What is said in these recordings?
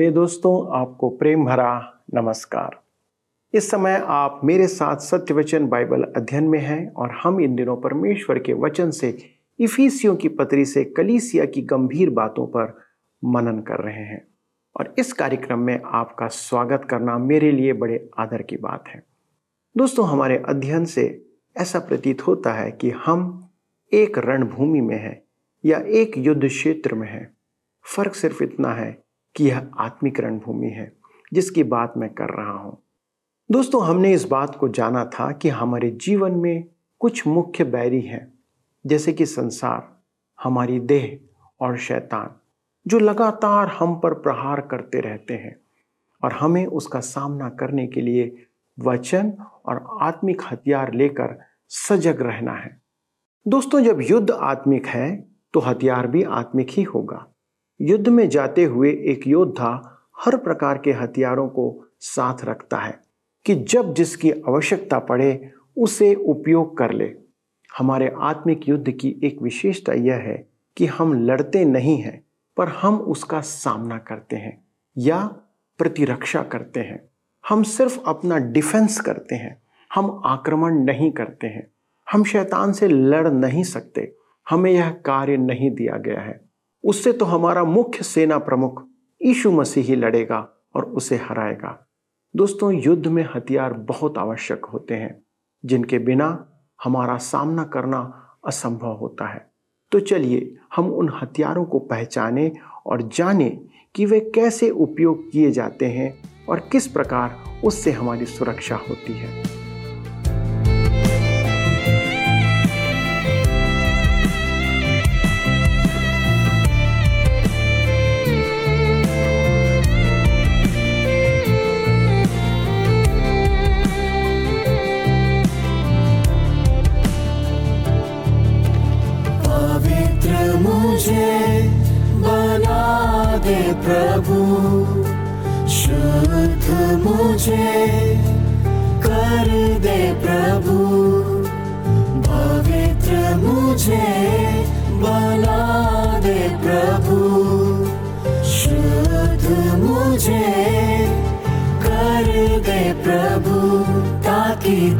प्रिय दोस्तों, आपको प्रेम भरा नमस्कार। इस समय आप मेरे साथ सत्य वचन बाइबल अध्ययन में हैं और हम इन दिनों परमेश्वर के वचन से इफिसियों की पत्री से कलीसिया की गंभीर बातों पर मनन कर रहे हैं। और इस कार्यक्रम में आपका स्वागत करना मेरे लिए बड़े आदर की बात है। दोस्तों, हमारे अध्ययन से ऐसा प्रतीत होता है कि हम एक रणभूमि में हैं या एक युद्ध क्षेत्र में हैं। फ़र्क सिर्फ़ इतना है कि यह आत्मिक रणभूमि है, जिसकी बात मैं कर रहा हूँ। दोस्तों, हमने इस बात को जाना था कि हमारे जीवन में कुछ मुख्य बैरी हैं, जैसे कि संसार, हमारी देह और शैतान, जो लगातार हम पर प्रहार करते रहते हैं और हमें उसका सामना करने के लिए वचन और आत्मिक हथियार लेकर सजग रहना है। दोस्तों, जब युद्ध आत्मिक है तो हथियार भी आत्मिक ही होगा। युद्ध में जाते हुए एक योद्धा हर प्रकार के हथियारों को साथ रखता है कि जब जिसकी आवश्यकता पड़े, उसे उपयोग कर ले। हमारे आत्मिक युद्ध की एक विशेषता यह है कि हम लड़ते नहीं हैं, पर हम उसका सामना करते हैं या प्रतिरक्षा करते हैं। हम सिर्फ़ अपना डिफेंस करते हैं, हम आक्रमण नहीं करते हैं। हम शैतान से लड़ नहीं सकते, हमें यह कार्य नहीं दिया गया है। उससे तो हमारा मुख्य सेना प्रमुख यीशु मसीह ही लड़ेगा और उसे हराएगा। दोस्तों, युद्ध में हथियार बहुत आवश्यक होते हैं, जिनके बिना हमारा सामना करना असंभव होता है। तो चलिए, हम उन हथियारों को पहचाने और जाने कि वे कैसे उपयोग किए जाते हैं और किस प्रकार उससे हमारी सुरक्षा होती है। मुझे कर दे प्रभु। पवित्र मुझे बना दे प्रभु। शुद्ध मुझे कर दे प्रभु, ताकि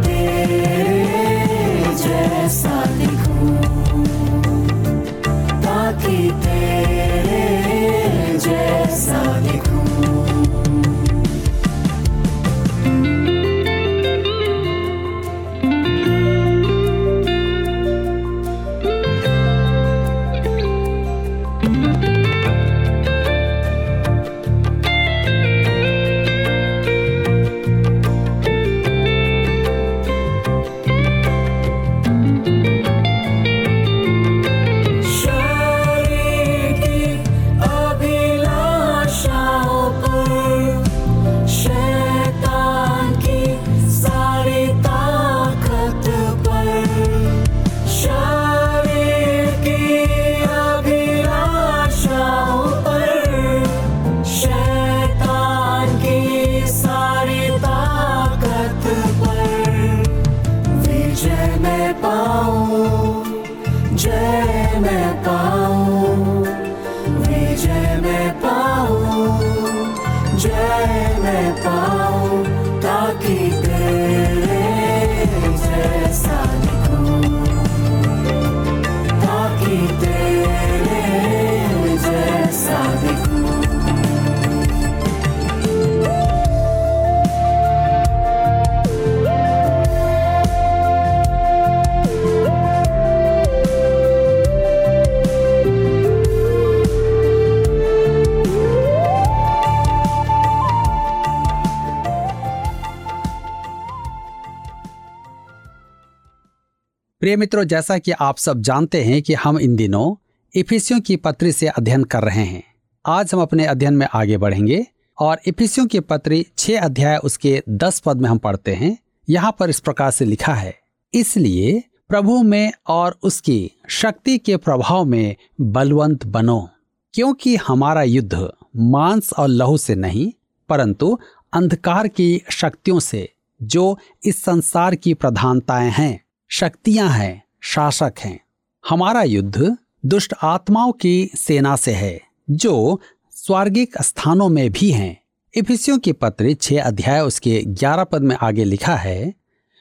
प्रिय मित्रों, जैसा कि आप सब जानते हैं कि हम इन दिनों इफिसियों की पत्री से अध्ययन कर रहे हैं। आज हम अपने अध्ययन में आगे बढ़ेंगे और इफिसियों की पत्री छह अध्याय उसके दस पद में हम पढ़ते हैं। यहाँ पर इस प्रकार से लिखा है, इसलिए प्रभु में और उसकी शक्ति के प्रभाव में बलवंत बनो, क्योंकि हमारा युद्ध मांस और लहू से नहीं, परंतु अंधकार की शक्तियों से, जो इस संसार की प्रधानताएँ हैं। शक्तियाँ हैं, शासक हैं। हमारा युद्ध दुष्ट आत्माओं की सेना से है, जो स्वर्गिक स्थानों में भी हैं। इफिसियों की पत्री छह अध्याय उसके ग्यारह पद में आगे लिखा है,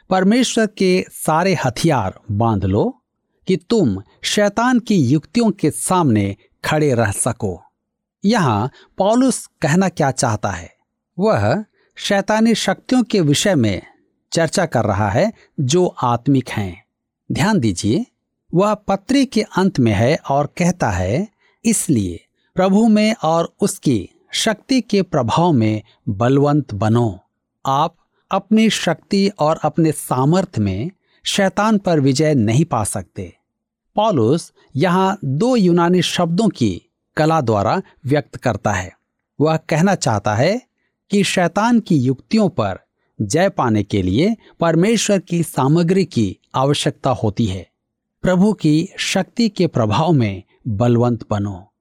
परमेश्वर के सारे हथियार बाँध लो, कि तुम शैतान की युक्तियों के सामने खड़े रह सको। यहाँ पॉलुस कहना क्या चाहता है? वह शैतानी शक्तियों के विषय में चर्चा कर रहा है जो आत्मिक हैं। ध्यान दीजिए, वह पत्री के अंत में है और कहता है, इसलिए प्रभु में और उसकी शक्ति के प्रभाव में बलवंत बनो। आप अपनी शक्ति और अपने सामर्थ्य में शैतान पर विजय नहीं पा सकते। पॉलुस यहाँ दो यूनानी शब्दों की कला द्वारा व्यक्त करता है। वह कहना चाहता है कि शैतान की युक्तियों पर जय पाने के लिए परमेश्वर की सामग्री की आवश्यकता होती है। प्रभु की शक्ति के प्रभाव में बलवंत बनो।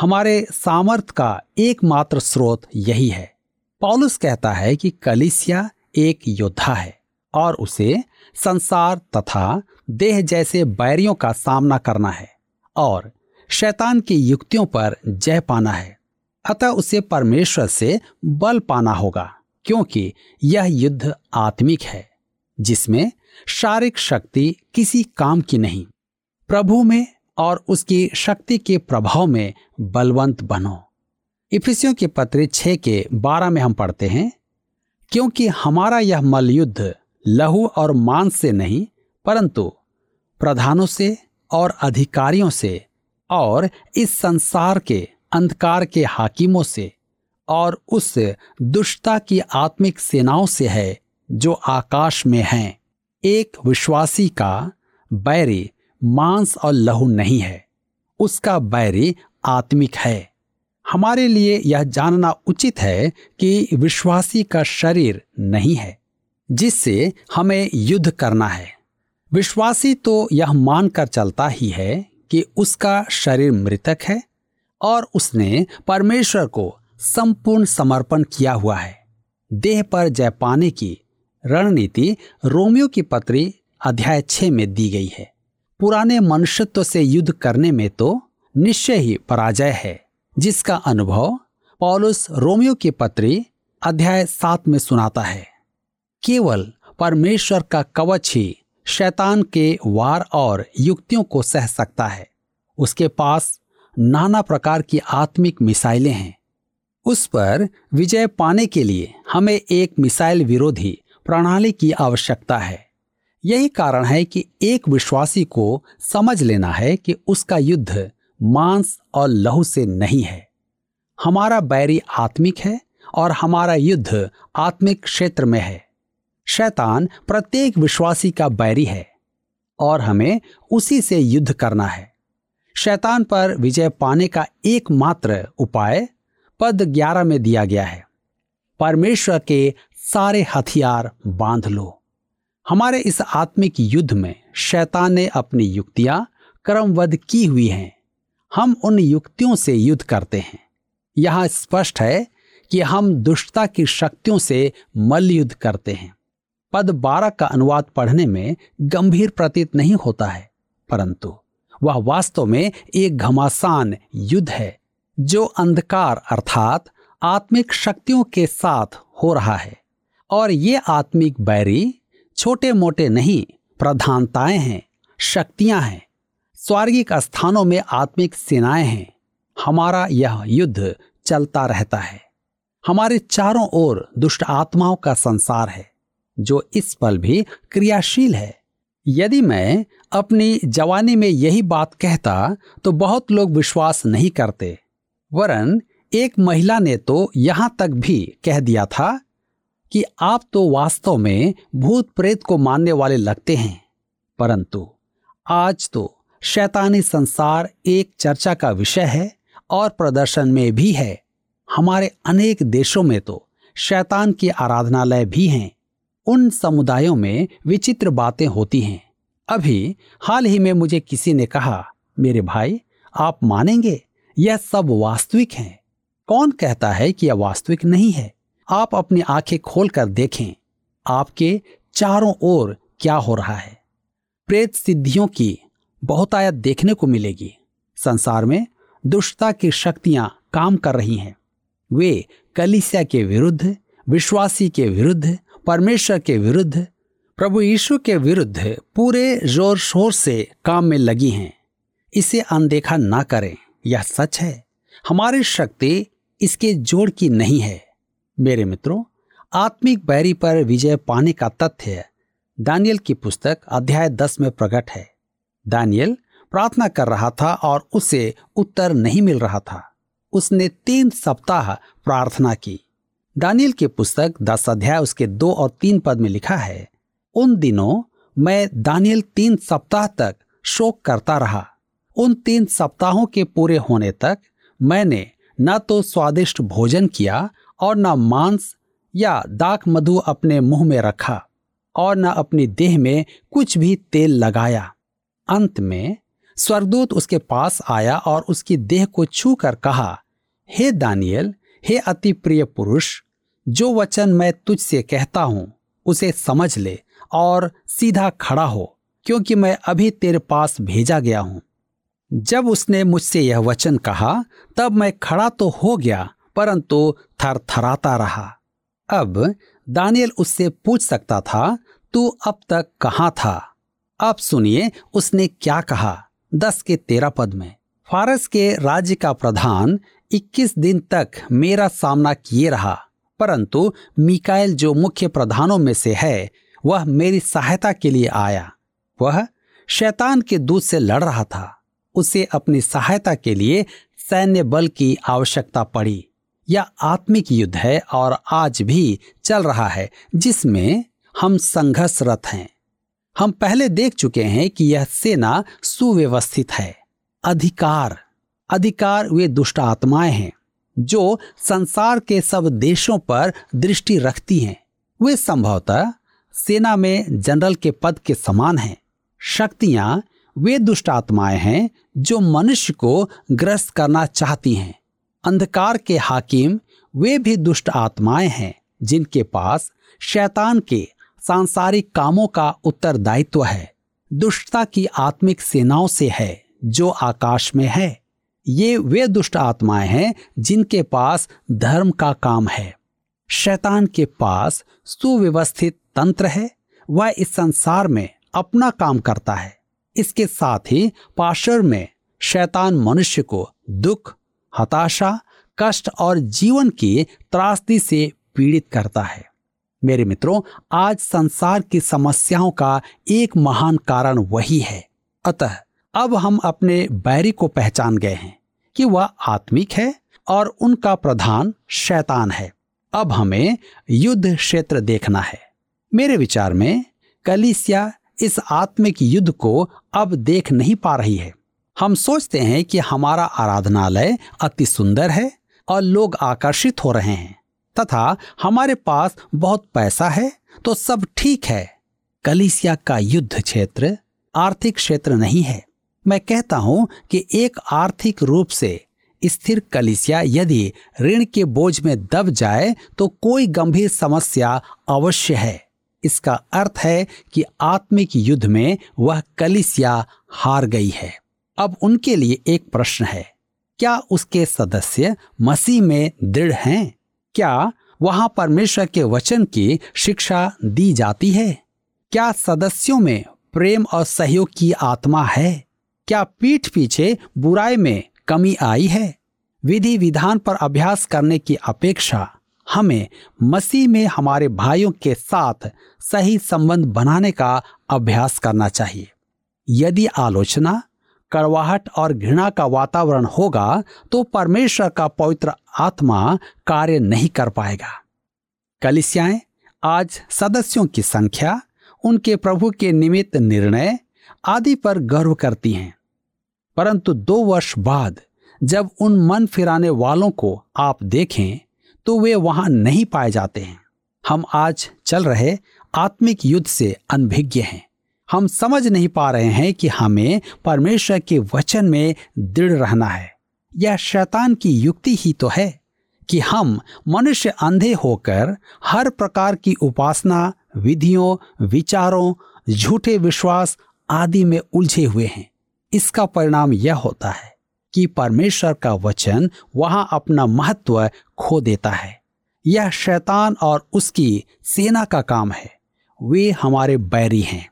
हमारे सामर्थ का एकमात्र स्रोत यही है। पॉलुस कहता है कि कलिसिया एक योद्धा है और उसे संसार तथा देह जैसे बैरियों का सामना करना है और शैतान की युक्तियों पर जय पाना है। अतः उसे परमेश्वर से बल पाना होगा। क्योंकि यह युद्ध आत्मिक है, जिसमें शारीरिक शक्ति किसी काम की नहीं, प्रभु में और उसकी शक्ति के प्रभाव में बलवंत बनो। इफिसियों के पत्र छह के बारह में हम पढ़ते हैं, क्योंकि हमारा यह मलयुद्ध लहू और मांस से नहीं, परंतु प्रधानों से और अधिकारियों से और इस संसार के अंधकार के हाकिमों से और उस दुष्टता की आत्मिक सेनाओं से है, जो आकाश में हैं। एक विश्वासी का बैरी मांस और लहू नहीं है। उसका बैरी आत्मिक है। हमारे लिए यह जानना उचित है कि विश्वासी का शरीर नहीं है, जिससे हमें युद्ध करना है। विश्वासी तो यह मानकर चलता ही है कि उसका शरीर मृतक है और उसने परमेश्वर को संपूर्ण समर्पण किया हुआ है। देह पर जय पाने की रणनीति रोमियो की पत्री अध्याय छह में दी गई है। पुराने मनुष्यत्व से युद्ध करने में तो निश्चय ही पराजय है, जिसका अनुभव पॉलुस रोमियो की पत्री अध्याय सात में सुनाता है। केवल परमेश्वर का कवच ही शैतान के वार और युक्तियों को सह सकता है। उसके पास नाना प्रकार की आत्मिक मिसाइलें हैं। उस पर विजय पाने के लिए हमें एक मिसाइल विरोधी प्रणाली की आवश्यकता है। यही कारण है कि एक विश्वासी को समझ लेना है कि उसका युद्ध मांस और लहू से नहीं है। हमारा बैरी आत्मिक है और हमारा युद्ध आत्मिक क्षेत्र में है। शैतान प्रत्येक विश्वासी का बैरी है और हमें उसी से युद्ध करना है। शैतान पर विजय पाने का एकमात्र उपाय पद ग्यारह में दिया गया है। परमेश्वर के सारे हथियार बाँध लो। हमारे इस आत्मिक युद्ध में शैतान ने अपनी युक्तियाँ क्रमबद्ध की हुई हैं। हम उन युक्तियों से युद्ध करते हैं। यहाँ स्पष्ट है कि हम दुष्टता की शक्तियों से मल्ल युद्ध करते हैं। पद बारह का अनुवाद पढ़ने में गंभीर प्रतीत नहीं होता है, परंतु वह वास्तव में एक घमासान युद्ध है। जो अंधकार अर्थात आत्मिक शक्तियों के साथ हो रहा है और ये आत्मिक बैरी छोटे मोटे नहीं, प्रधानताएँ हैं, शक्तियाँ हैं, स्वर्गिक स्थानों में आत्मिक सेनाएँ हैं। हमारा यह युद्ध चलता रहता है। हमारे चारों ओर दुष्ट आत्माओं का संसार है, जो इस पल भी क्रियाशील है। यदि मैं अपनी जवानी में यही बात कहता तो बहुत लोग विश्वास नहीं करते। वरन एक महिला ने तो यहाँ तक भी कह दिया था कि आप तो वास्तव में भूत प्रेत को मानने वाले लगते हैं, परंतु आज तो शैतानी संसार एक चर्चा का विषय है और प्रदर्शन में भी है। हमारे अनेक देशों में तो शैतान के आराधनालय भी हैं। उन समुदायों में विचित्र बातें होती हैं। अभी हाल ही में मुझे किसी ने कहा, मेरे भाई, आप मानेंगे? यह सब वास्तविक है। कौन कहता है कि यह वास्तविक नहीं है? आप अपनी आँखें खोलकर देखें। आपके चारों ओर क्या हो रहा है? प्रेत सिद्धियों की बहुतायत देखने को मिलेगी। संसार में दुष्टता की शक्तियाँ काम कर रही हैं। वे कलिसिया के विरुद्ध, विश्वासी के विरुद्ध, परमेश्वर के विरुद्ध, प्रभु यीशु के विरुद्ध पूरे ज़ोर शोर से काम में लगी हैं। इसे अनदेखा ना करें। यह सच है? हमारी शक्ति इसके जोड़ की नहीं है। मेरे मित्रों, आत्मिक बैरी पर विजय पाने का तथ्य दानियल की पुस्तक अध्याय दस में प्रकट है। दानियल प्रार्थना कर रहा था और उसे उत्तर नहीं मिल रहा था। उसने तीन सप्ताह प्रार्थना की। दानियल की पुस्तक दस अध्याय उसके दो और तीन पद में लिखा है, उन दिनों मैं दानियल तीन सप्ताह तक शोक करता रहा उन तीन सप्ताहों के पूरे होने तक मैंने न तो स्वादिष्ट भोजन किया और न मांस या दाक मधु अपने मुँह में रखा और न अपनी देह में कुछ भी तेल लगाया। अंत में स्वर्गदूत उसके पास आया और उसकी देह को छू कर कहा, हे दानियल हे अति प्रिय पुरुष, जो वचन मैं तुझसे कहता हूँ, उसे समझ ले और सीधा खड़ा हो, क्योंकि मैं अभी तेरे पास भेजा गया हूँ। जब उसने मुझसे यह वचन कहा, तब मैं खड़ा तो हो गया, परंतु थरथराता रहा। अब दानियल उससे पूछ सकता था, तू अब तक कहाँ था? अब सुनिए, उसने क्या कहा, दस के तेरह पद में। फारस के राज्य का प्रधान 21 दिन तक मेरा सामना किए रहा, परंतु मिकाइल जो मुख्य प्रधानों में से है, वह मेरी सहायता के लिए आया। वह शैतान के दूध से लड़ रहा था। उसे अपनी सहायता के लिए सैन्य बल की आवश्यकता पड़ी। यह आत्मिक युद्ध है और आज भी चल रहा है, जिसमें हम संघर्षरत हैं। हम पहले देख चुके हैं कि यह सेना सुव्यवस्थित है। अधिकार अधिकार वे दुष्ट आत्माएँ हैं, जो संसार के सब देशों पर दृष्टि रखती हैं। वे संभवतः सेना में जनरल के पद के समान हैं। शक्तियाँ वे दुष्ट आत्माएँ हैं जो मनुष्य को ग्रस्त करना चाहती हैं। अंधकार के हाकिम वे भी दुष्ट आत्माएँ हैं, जिनके पास शैतान के सांसारिक कामों का उत्तरदायित्व है। दुष्टता की आत्मिक सेनाओं से है, जो आकाश में है। ये वे दुष्ट आत्माएँ हैं, जिनके पास धर्म का काम है। शैतान के पास सुव्यवस्थित तंत्र है, वह इस संसार में अपना काम करता है। इसके साथ ही पाशर में शैतान मनुष्य को दुख, हताशा, कष्ट और जीवन की त्रासदी से पीड़ित करता है। मेरे मित्रों, आज संसार की समस्याओं का एक महान कारण वही है। अतः अब हम अपने बैरी को पहचान गए हैं कि वह आत्मिक है और उनका प्रधान शैतान है। अब हमें युद्ध क्षेत्र देखना है। मेरे विचार में कलिसिया इस आत्मिक युद्ध को अब देख नहीं पा रही है। हम सोचते हैं कि हमारा आराधनालय अति सुंदर है और लोग आकर्षित हो रहे हैं, तथा हमारे पास बहुत पैसा है तो सब ठीक है। कलिसिया का युद्ध क्षेत्र आर्थिक क्षेत्र नहीं है। मैं कहता हूँ कि एक आर्थिक रूप से स्थिर कलिसिया यदि ऋण के बोझ में दब जाए तो कोई गंभीर समस्या अवश्य है। इसका अर्थ है कि आत्मिक युद्ध में वह कलिसिया हार गई है। अब उनके लिए एक प्रश्न है, क्या उसके सदस्य मसीह में दृढ़ हैं? क्या वहाँ परमेश्वर के वचन की शिक्षा दी जाती है? क्या सदस्यों में प्रेम और सहयोग की आत्मा है? क्या पीठ पीछे बुराई में कमी आई है? विधि विधान पर अभ्यास करने की अपेक्षा हमें मसीह में हमारे भाइयों के साथ सही संबंध बनाने का अभ्यास करना चाहिए। यदि आलोचना, कड़वाहट और घृणा का वातावरण होगा तो परमेश्वर का पवित्र आत्मा कार्य नहीं कर पाएगा। कलिसियाएँ, आज सदस्यों की संख्या, उनके प्रभु के निमित्त निर्णय आदि पर गर्व करती हैं। परंतु दो वर्ष बाद, जब उन मन फिराने वालों को आप देखें तो वे वहाँ नहीं पाए जाते हैं। हम आज चल रहे आत्मिक युद्ध से अनभिज्ञ हैं। हम समझ नहीं पा रहे हैं कि हमें परमेश्वर के वचन में दृढ़ रहना है। यह शैतान की युक्ति ही तो है कि हम मनुष्य अंधे होकर हर प्रकार की उपासना, विधियों, विचारों, झूठे विश्वास आदि में उलझे हुए हैं। इसका परिणाम यह होता है कि परमेश्वर का वचन वहाँ अपना महत्व खो देता है। यह शैतान और उसकी सेना का काम है। वे हमारे बैरी हैं।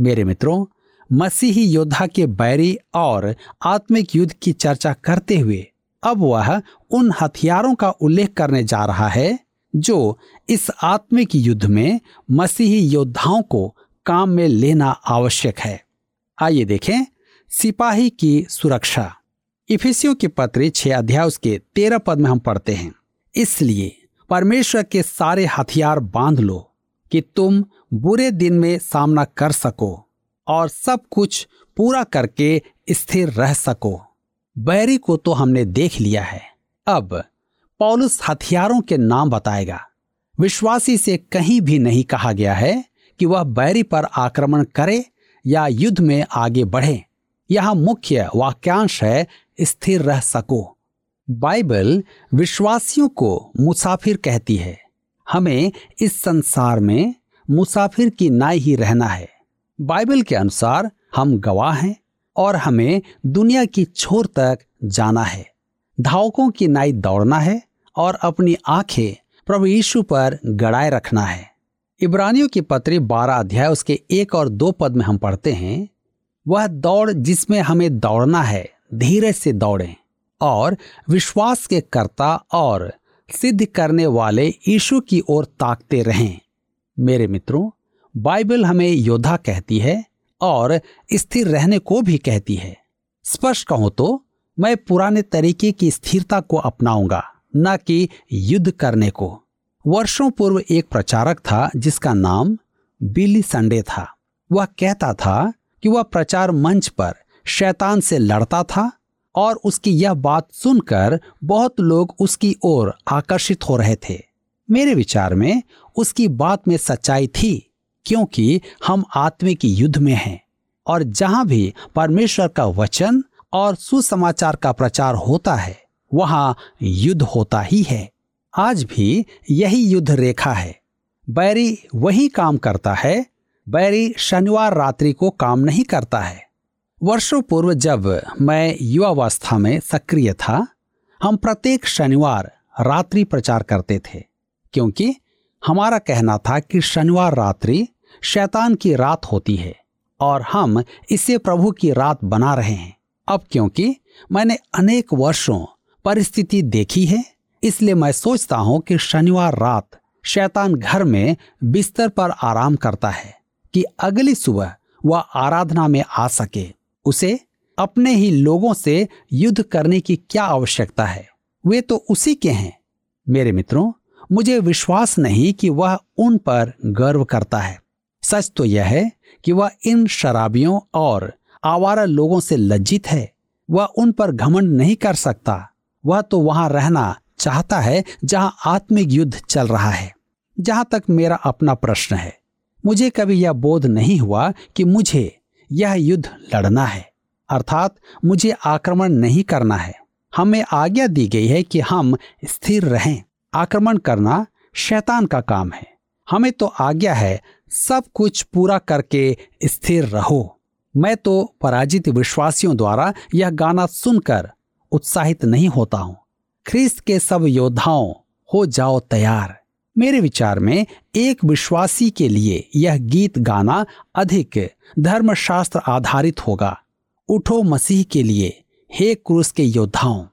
मेरे मित्रों, मसीही योद्धा के बैरी और आत्मिक युद्ध की चर्चा करते हुए अब वह उन हथियारों का उल्लेख करने जा रहा है, जो इस आत्मिक युद्ध में मसीही योद्धाओं को काम में लेना आवश्यक है। आइए देखें सिपाही की सुरक्षा। इफिसियों के पत्र छह अध्याय उसके तेरह पद में हम पढ़ते हैं। इसलिए परमेश्वर के सारे हथियार बाँध लो कि तुम बुरे दिन में सामना कर सको और सब कुछ पूरा करके स्थिर रह सको। बैरी को तो हमने देख लिया है। अब पौलुस हथियारों के नाम बताएगा। विश्वासी से कहीं भी नहीं कहा गया है कि वह बैरी पर आक्रमण करे या युद्ध में आगे बढ़े। यह मुख्य वाक्यांश है स्थिर रह सको। बाइबल विश्वासियों को मुसाफिर कहती है, हमें इस संसार में मुसाफिर की नाई ही रहना है। बाइबल के अनुसार हम गवाह हैं और हमें दुनिया की छोर तक जाना है। धावकों की नाई दौड़ना है और अपनी आँखें प्रभु यीशु पर गड़ाए रखना है। इब्रानियों की पत्री बारह अध्याय उसके एक और दो पद में हम पढ़ते हैं, वह दौड़ जिसमें हमें दौड़ना है धीरे से दौड़ें और विश्वास के कर्ता और सिद्ध करने वाले यीशु की ओर ताकते रहें। मेरे मित्रों, बाइबल हमें योद्धा कहती है और स्थिर रहने को भी कहती है। स्पष्ट कहूँ तो मैं पुराने तरीके की स्थिरता को अपनाऊँगा, न कि युद्ध करने को। वर्षों पूर्व एक प्रचारक था, जिसका नाम बिली संडे था। वह कहता था कि वह प्रचार मंच पर शैतान से लड़ता था और उसकी यह बात सुनकर बहुत लोग उसकी ओर आकर्षित हो रहे थे। मेरे विचार में उसकी बात में सच्चाई थी, क्योंकि हम आत्मिक युद्ध में हैं और जहाँ भी परमेश्वर का वचन और सुसमाचार का प्रचार होता है, वहाँ युद्ध होता ही है। आज भी यही युद्ध रेखा है। बैरी वही काम करता है, बैरी शनिवार रात्रि को काम नहीं करता है। वर्षों पूर्व जब मैं युवावस्था में सक्रिय था, हम प्रत्येक शनिवार रात्रि प्रचार करते थे, क्योंकि हमारा कहना था कि शनिवार रात्रि शैतान की रात होती है और हम इसे प्रभु की रात बना रहे हैं। अब क्योंकि मैंने अनेक वर्षों परिस्थिति देखी है, इसलिए मैं सोचता हूँ कि शनिवार रात शैतान घर में बिस्तर पर आराम करता है कि अगली सुबह वह आराधना में आ सके। उसे अपने ही लोगों से युद्ध करने की क्या आवश्यकता है? वे तो उसी के हैं। मेरे मित्रों, मुझे विश्वास नहीं कि वह उन पर गर्व करता है। सच तो यह है कि वह इन शराबियों और आवारा लोगों से लज्जित है। वह उन पर घमंड नहीं कर सकता। वह तो वहाँ रहना चाहता है, जहाँ आत्मिक युद्ध चल रहा है। जहाँ तक मेरा अपना प्रश्न है, मुझे कभी यह बोध नहीं हुआ कि मुझे यह युद्ध लड़ना है। अर्थात मुझे आक्रमण नहीं करना है। हमें आज्ञा दी गई है कि हम स्थिर रहें। आक्रमण करना शैतान का काम है। हमें तो आज्ञा है, सब कुछ पूरा करके स्थिर रहो। मैं तो पराजित विश्वासियों द्वारा यह गाना सुनकर उत्साहित नहीं होता हूँ। ख्रिस्त के सब योद्धाओं, हो जाओ तैयार। मेरे विचार में एक विश्वासी के लिए यह गीत गाना अधिक धर्मशास्त्र आधारित होगा। उठो मसीह के लिए, हे क्रूस के योद्धाओं।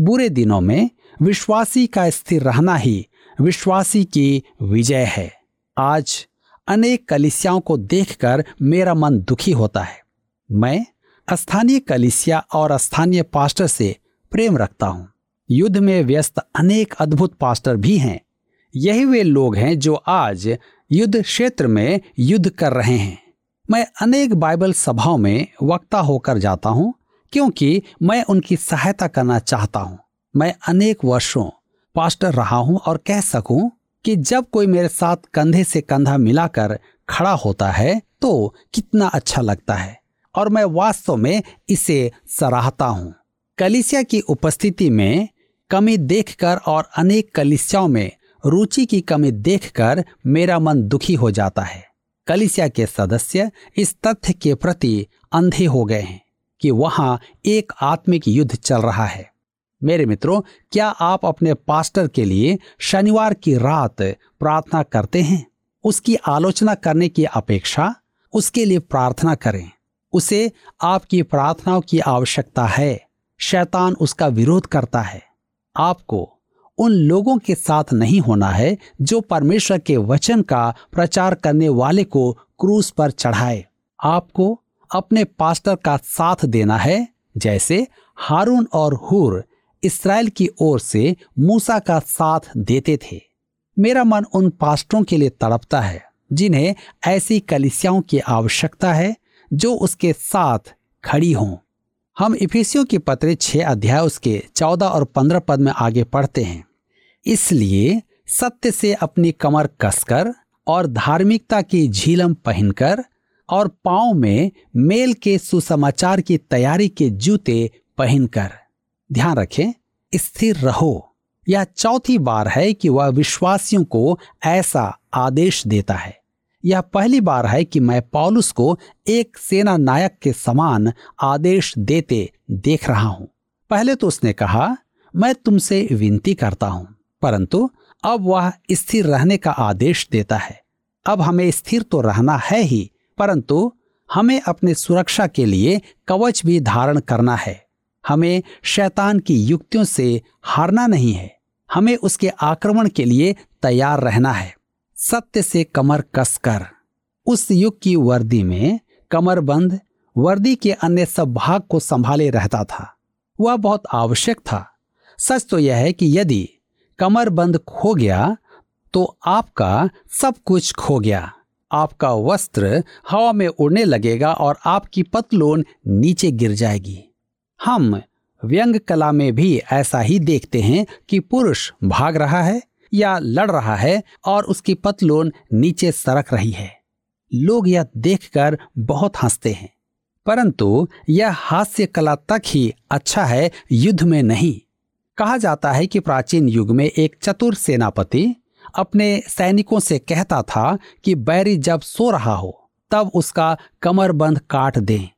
बुरे दिनों में विश्वासी का स्थिर रहना ही विश्वासी की विजय है। आज अनेक कलिसियाओं को देखकर मेरा मन दुखी होता है। मैं स्थानीय कलिसिया और स्थानीय पास्टर से प्रेम रखता हूँ। युद्ध में व्यस्त अनेक अद्भुत पास्टर भी हैं। यही वे लोग हैं जो आज युद्ध क्षेत्र में युद्ध कर रहे हैं। मैं अनेक बाइबल सभाओं में वक्ता होकर जाता हूँ, क्योंकि मैं उनकी सहायता करना चाहता हूँ। मैं अनेक वर्षों पास्टर रहा हूँ और कह सकूँ कि जब कोई मेरे साथ कंधे से कंधा मिलाकर खड़ा होता है तो कितना अच्छा लगता है, और मैं वास्तव में इसे सराहता हूँ। कलिसिया की उपस्थिति में कमी देखकर और अनेक कलिसियाओं में रुचि की कमी देखकर मेरा मन दुखी हो जाता है। कलिसिया के सदस्य इस तथ्य के प्रति अंधे हो गए हैं कि वहाँ एक आत्मिक युद्ध चल रहा है। मेरे मित्रों, क्या आप अपने पास्टर के लिए शनिवार की रात प्रार्थना करते हैं? उसकी आलोचना करने की अपेक्षा उसके लिए प्रार्थना करें। उसे आपकी प्रार्थनाओं की आवश्यकता है। शैतान उसका विरोध करता है। आपको उन लोगों के साथ नहीं होना है जो परमेश्वर के वचन का प्रचार करने वाले को क्रूस पर चढ़ाए। आपको अपने पास्टर का साथ देना है, जैसे हारून और हुर इसराइल की ओर से मूसा का साथ देते थे। मेरा मन उन पास्टरों के लिए तड़पता है, जिन्हें ऐसी कलिसियाओं की आवश्यकता है जो उसके साथ खड़ी हों। हम इफिसियों की पत्र छह अध्याय उसके चौदह और पंद्रह पद में आगे पढ़ते हैं। इसलिए सत्य से अपनी कमर कसकर और धार्मिकता की झीलम पहनकर और पाँव में मेल के सुसमाचार की तैयारी के जूते पहनकर। ध्यान रखें, स्थिर रहो। यह चौथी बार है कि वह विश्वासियों को ऐसा आदेश देता है। यह पहली बार है कि मैं पॉलुस को एक सेना नायक के समान आदेश देते देख रहा हूँ। पहले तो उसने कहा, मैं तुमसे विनती करता हूँ। परंतु अब वह स्थिर रहने का आदेश देता है। अब हमें स्थिर तो रहना है ही, परंतु हमें अपने सुरक्षा के लिए कवच भी धारण करना है। हमें शैतान की युक्तियों से हारना नहीं है। हमें उसके आक्रमण के लिए तैयार रहना है। सत्य से कमर कसकर। उस युग की वर्दी में कमरबंद वर्दी के अन्य सब भाग को संभाले रहता था। वह बहुत आवश्यक था। सच तो यह है कि यदि कमरबंद खो गया तो आपका सब कुछ खो गया। आपका वस्त्र हवा में उड़ने लगेगा और आपकी पतलून नीचे गिर जाएगी। हम व्यंग कला में भी ऐसा ही देखते हैं कि पुरुष भाग रहा है या लड़ रहा है और उसकी पतलून नीचे सरक रही है। लोग यह देखकर बहुत हँसते हैं, परंतु यह हास्य कला तक ही अच्छा है, युद्ध में नहीं। कहा जाता है कि प्राचीन युग में एक चतुर सेनापति अपने सैनिकों से कहता था कि बैरी जब सो रहा हो, तब उसका कमरबंद काट दें।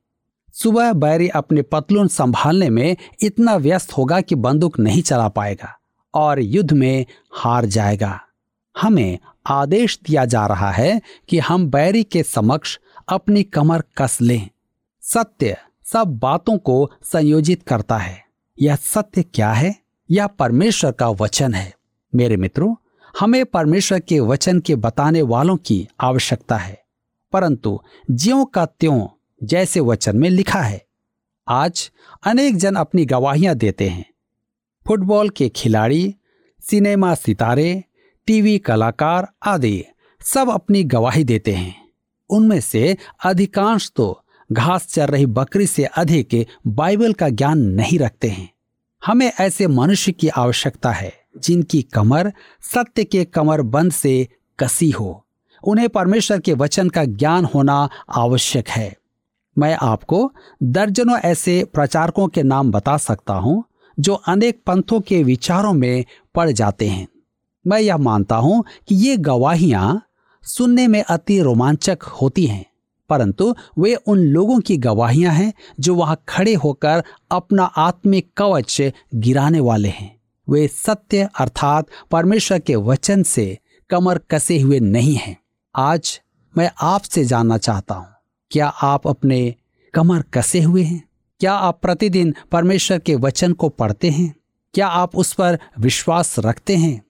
सुबह बैरी अपने पतलून संभालने में इतना व्यस्त होगा कि बंदूक नहीं चला पाएगा और युद्ध में हार जाएगा। हमें आदेश दिया जा रहा है कि हम बैरी के समक्ष अपनी कमर कस लें। सत्य सब बातों को संयोजित करता है। यह सत्य क्या है? यह परमेश्वर का वचन है। मेरे मित्रों, हमें परमेश्वर के वचन के बताने वालों की आवश्यकता है। परंतु ज्यो का त्यों जैसे वचन में लिखा है, आज अनेक जन अपनी गवाहियाँ देते हैं। फुटबॉल के खिलाड़ी, सिनेमा सितारे, टीवी कलाकार आदि सब अपनी गवाही देते हैं। उनमें से अधिकांश तो घास चर रही बकरी से अधिक बाइबल का ज्ञान नहीं रखते हैं। हमें ऐसे मनुष्य की आवश्यकता है, जिनकी कमर सत्य के कमर बंद से कसी हो। उन्हें परमेश्वर के वचन का ज्ञान होना आवश्यक है। मैं आपको दर्जनों ऐसे प्रचारकों के नाम बता सकता हूँ, जो अनेक पंथों के विचारों में पड़ जाते हैं। मैं यह मानता हूँ कि ये गवाहियाँ सुनने में अति रोमांचक होती हैं। परंतु वे उन लोगों की गवाहियाँ हैं जो वहाँ खड़े होकर अपना आत्मिक कवच गिराने वाले हैं। वे सत्य अर्थात परमेश्वर के वचन से कमर कसे हुए नहीं हैं। आज मैं आपसे जानना चाहता हूँ, क्या आप अपने कमर कसे हुए हैं? क्या आप प्रतिदिन परमेश्वर के वचन को पढ़ते हैं? क्या आप उस पर विश्वास रखते हैं?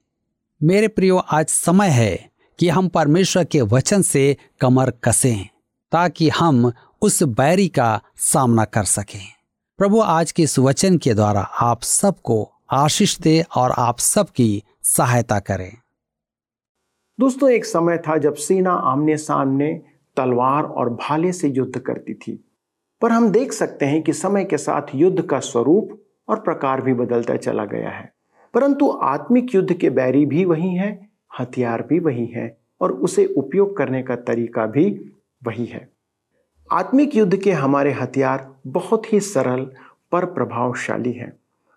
मेरे प्रियो, आज समय है कि हम परमेश्वर के वचन से कमर कसें। ताकि हम उस बैरी का सामना कर सकें। प्रभु, आज के इस वचन के द्वारा आप सबको आशीष दे और आप सबकी सहायता करें। दोस्तों, एक समय था जब सेना आमने सामने तलवार और भाले से युद्ध करती थी। पर हम देख सकते हैं कि समय के साथ युद्ध का स्वरूप और प्रकार भी बदलता चला गया है। परंतु आत्मिक युद्ध के बैरी भी वही हैं, हथियार भी वही हैं और उसे उपयोग करने का तरीका भी वही है। आत्मिक युद्ध के हमारे हथियार बहुत ही सरल, पर प्रभावशाली हैं।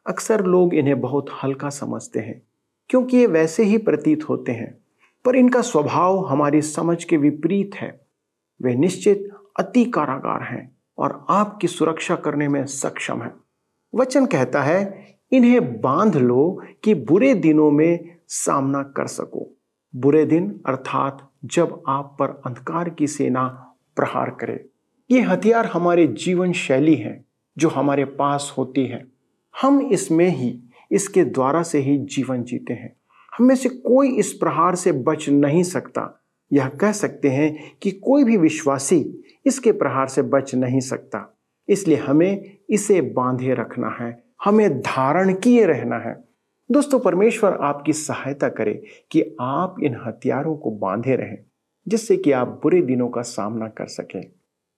अक्सर लोग इन्हें बहुत हल्का समझते हैं, क्योंकि ये वैसे ही प्रतीत होते हैं, पर इनका स्वभाव हमारी समझ के विपरीत है। वे निश्चित अति कारागार हैं और आपकी सुरक्षा करने में सक्षम है। वचन कहता है, इन्हें बाँध लो कि बुरे दिनों में सामना कर सको। बुरे दिन अर्थात जब आप पर अंधकार की सेना प्रहार करे। ये हथियार हमारे जीवन शैली है, जो हमारे पास होती है। हम इसमें ही, इसके द्वारा से ही जीवन जीते हैं। हम में से कोई इस प्रहार से बच नहीं सकता। यह कह सकते हैं कि कोई भी विश्वासी इसके प्रहार से बच नहीं सकता। इसलिए हमें इसे बांधे रखना है, हमें धारण किए रहना है। दोस्तों, परमेश्वर आपकी सहायता करे कि आप इन हथियारों को बांधे रहें, जिससे कि आप बुरे दिनों का सामना कर सकें।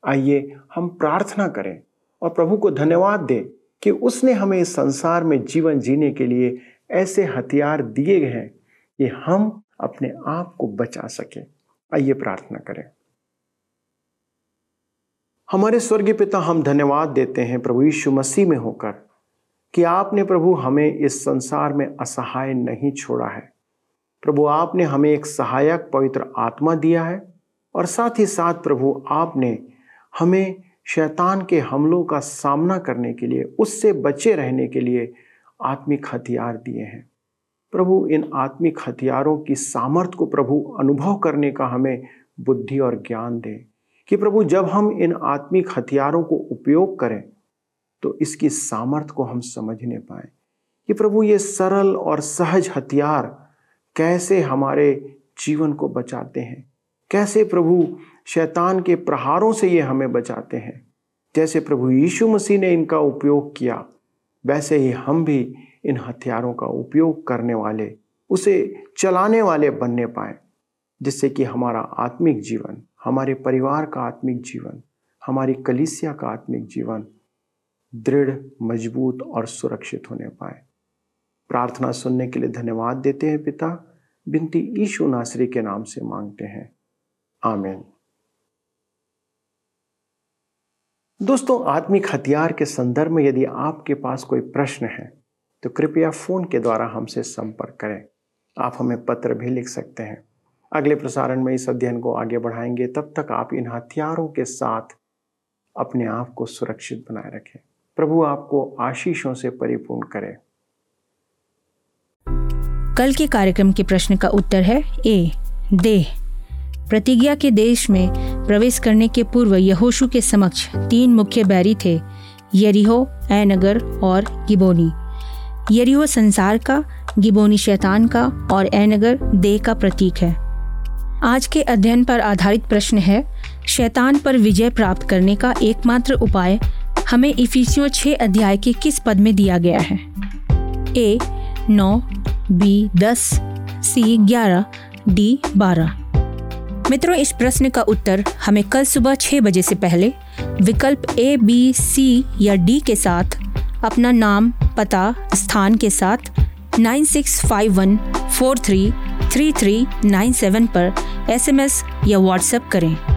आइए, हम प्रार्थना करें और प्रभु को धन्यवाद दें कि उसने हमें इस संसार में जीवन जीने के लिए ऐसे हथियार दिए गए हैं कि हम अपने आप को बचा सकें। आइए प्रार्थना करें। हमारे स्वर्गीय पिता, हम धन्यवाद देते हैं प्रभु यीशु मसीह में होकर। कि आपने प्रभु हमें इस संसार में असहाय नहीं छोड़ा है। प्रभु आपने हमें एक सहायक पवित्र आत्मा दिया है और साथ ही साथ प्रभु आपने हमें शैतान के हमलों का सामना करने के लिए, उससे बचे रहने के लिए आत्मिक हथियार दिए हैं। प्रभु, इन आत्मिक हथियारों की सामर्थ्य को प्रभु अनुभव करने का हमें बुद्धि और ज्ञान दे कि प्रभु, जब हम इन आत्मिक हथियारों को उपयोग करें तो इसकी सामर्थ्य को हम समझने पाए कि प्रभु, ये सरल और सहज हथियार कैसे हमारे जीवन को बचाते हैं? कैसे प्रभु शैतान के प्रहारों से ये हमें बचाते हैं? जैसे प्रभु यीशु मसीह ने इनका उपयोग किया, वैसे ही हम भी इन हथियारों का उपयोग करने वाले, उसे चलाने वाले बनने पाए, जिससे कि हमारा आत्मिक जीवन, हमारे परिवार का आत्मिक जीवन, हमारी कलिसिया का आत्मिक जीवन दृढ़, मज़बूत और सुरक्षित होने पाए। प्रार्थना सुनने के लिए धन्यवाद देते हैं पिता। बिनती ईशु नासरी के नाम से मांगते हैं। आमीन। दोस्तों, आत्मिक हथियार के संदर्भ में यदि आपके पास कोई प्रश्न है तो कृपया फ़ोन के द्वारा हमसे संपर्क करें। आप हमें पत्र भी लिख सकते हैं। अगले प्रसारण में इस अध्ययन को आगे बढ़ाएँगे। तब तक आप इन हथियारों के साथ अपने आप को सुरक्षित बनाए रखें। प्रभु आपको आशीषों से परिपूर्ण करे। कल के कार्यक्रम के प्रश्न का उत्तर है ए, देह। प्रतिज्ञा के देश में प्रवेश करने के पूर्व यहोशु के समक्ष तीन मुख्य बैरी थे, यरीहो, एनगर और गिबोनी। यरीहो संसार का, गिबोनी शैतान का और एनगर देह का प्रतीक है। आज के अध्ययन पर आधारित प्रश्न है, शैतान पर विजय प्राप्त करने का एकमात्र उपाय हमें इफिसियों छः अध्याय के किस पद में दिया गया है? ए नौ बी दस सी ग्यारह डी बारह। मित्रों, इस प्रश्न का उत्तर हमें कल सुबह छः बजे से पहले विकल्प ए बी सी या डी के साथ, अपना नाम, पता, स्थान के साथ, nine six five one four three three three nine seven पर एसएमएस या व्हाट्सएप करें।